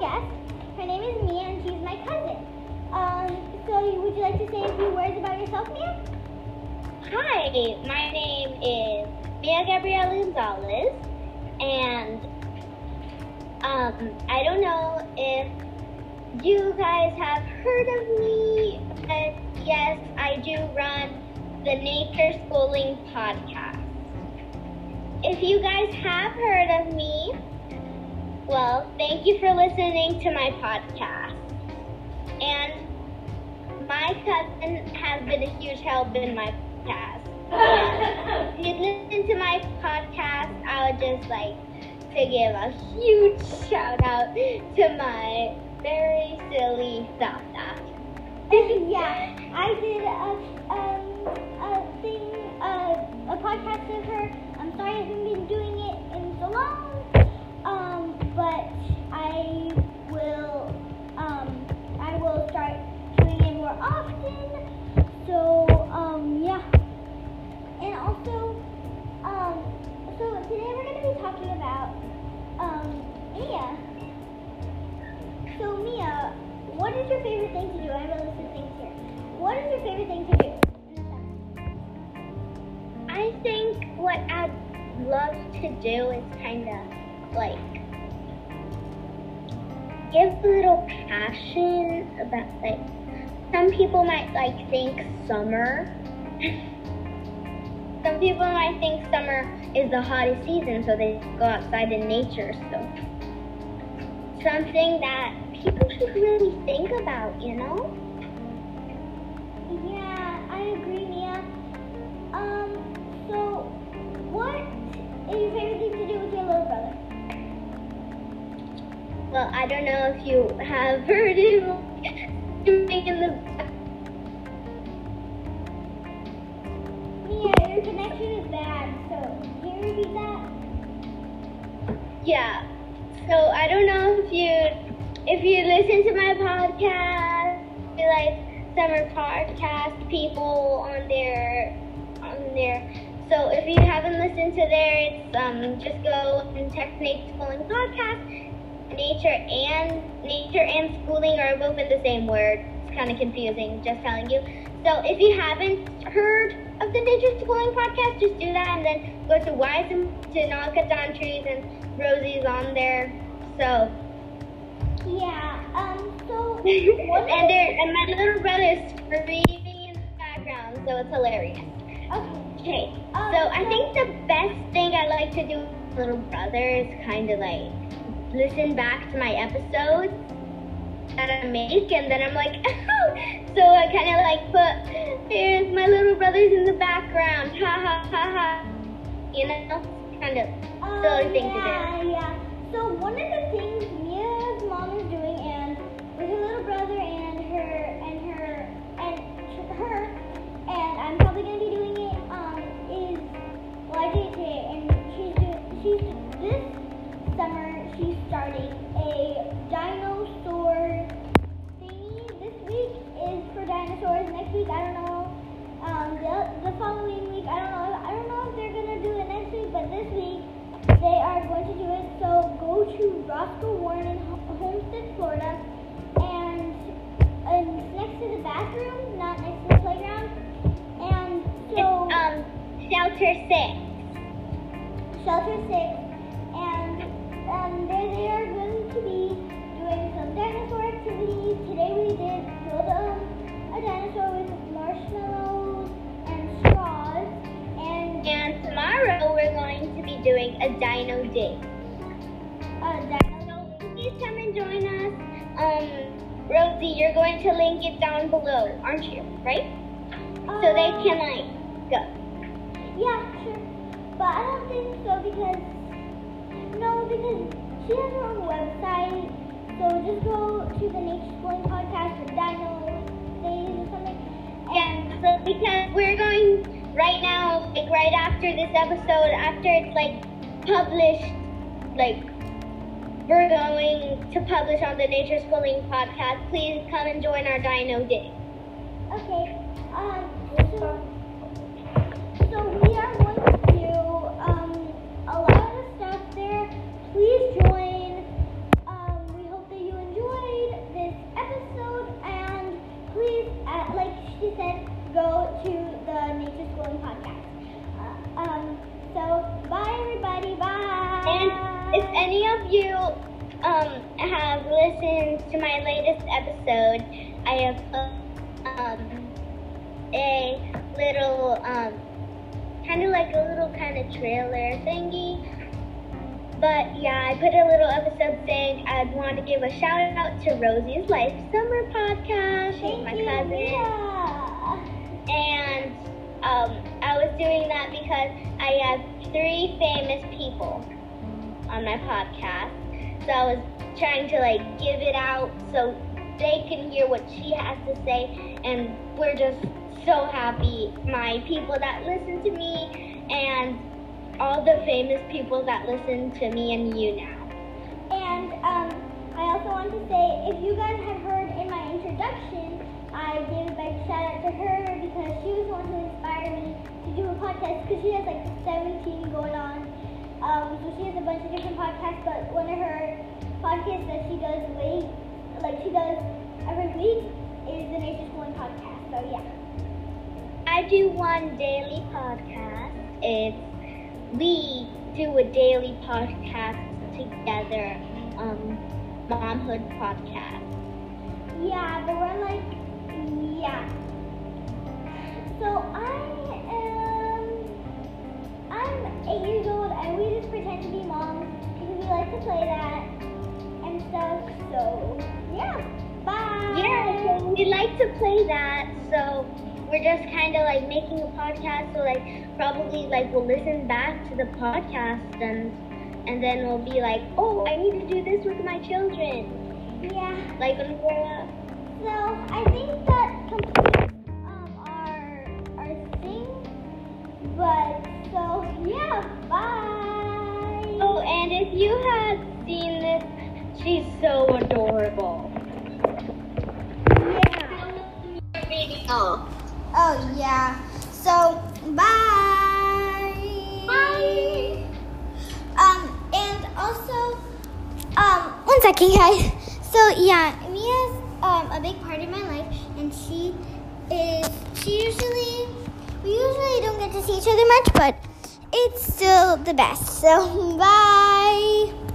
guest. Her name is Mia, and she's my cousin. Um, so would you like to say a few words about yourself, Mia? Hi, my name is Mia Gabriela Gonzalez, and um, I don't know if you guys have heard of me, but yes, I do run the Nature Schooling podcast. If you guys have heard of me, well, thank you for listening to my podcast. And my cousin has been a huge help in my. And if you listen to my podcast, I would just like to give a huge shout out to my very silly Sasa. yeah, I did a, um, a thing, uh, a podcast what is your favorite thing to do? I have a list of things here. What is your favorite thing to do? I think what I'd love to do is kind of like give a little passion about like some people might like think summer. some people might think summer is the hottest season, so they go outside in nature. So something that people should really think about, you know? Yeah, I agree, Mia. Um, so what is your favorite thing to do with your little brother? Well, I don't know if you have heard him swimming in the Mia, your connection is bad, so can you repeat that? Yeah. So I don't know if you if you listen to my podcast, like summer podcast people on there on there. So if you haven't listened to there, it's um just go and text Nature Schooling Podcast. Nature and nature and schooling are both in the same word. It's kind of confusing, just telling you. So if you haven't heard of the Nature Schooling Podcast, just do that and then go to Wise and to Down Trees and Rosie's on there. So Yeah, um, so and there and my little brother is screaming in the background, so it's hilarious. Okay. Okay, Um, so I think the best thing I like to do with little brother is kind of like listen back to my episodes that I make, and then I'm like, so I kind of like put here's my little brothers in the background, ha ha ha ha, you know, kind of Um, silly thing to do. yeah, yeah. So one of the things shelter six. shelter six, and um, there they are going to be doing some dinosaur activities. Today we did build a, a dinosaur with marshmallows and straws, and And tomorrow we're going to be doing a dino day. a dino. So please come and join us. Um, Rosie, you're going to link it down below, aren't you? Right? So they Um, can like go. Yeah, sure. But I don't think so because no, because she has her own website. So just go to the Nature Schooling podcast or Dino Days or something. Yeah. So because we're going right now, like right after this episode, after it's like published, like we're going to publish on the Nature Schooling podcast. Please come and join our Dino Day. Okay. Um. please join. Um, we hope that you enjoyed this episode, and please, uh, like she said, go to the Nature Schooling podcast. Uh, um, so bye everybody, bye. And if any of you um, have listened to my latest episode, I have um, a little um, kind of like a little kind of trailer thingy but yeah, I put a little episode saying I'd want to give a shout out to Rosie's Life Summer Podcast. She's Thank my you, cousin. Mia. And um, I was doing that because I have three famous people on my podcast. So I was trying to like give it out so they can hear what she has to say. And we're just so happy, my people that listen to me and all the famous people that listen to me and you now. And um, I also want to say, if you guys had heard in my introduction, I gave a big shout out to her because she was the one who inspired me to do a podcast because she has like 17 going on. Um, so she has a bunch of different podcasts, but one of her podcasts that she does like she does every week is the Nature Schooling podcast. So yeah. I do one daily podcast. It's we do a daily podcast together, um, momhood podcast. Yeah, but we're like, yeah. So I am, I'm eight years old, and we just pretend to be moms because we like to play that and stuff. So yeah, bye. Yeah, we like to play that, so we're just kind of like making a podcast. So like probably like we'll listen back to the podcast and and then we'll be like, oh, I need to do this with my children, Yeah. like when we grow up. So I think that completes um, our our thing. But so yeah, bye. Oh, and if you had seen this, she's so adorable. Yeah. Oh. Oh yeah. So bye. Bye. Um and also um one second guys. So yeah, Mia's um a big part of my life and she is she usually we usually don't get to see each other much but it's still the best. So bye.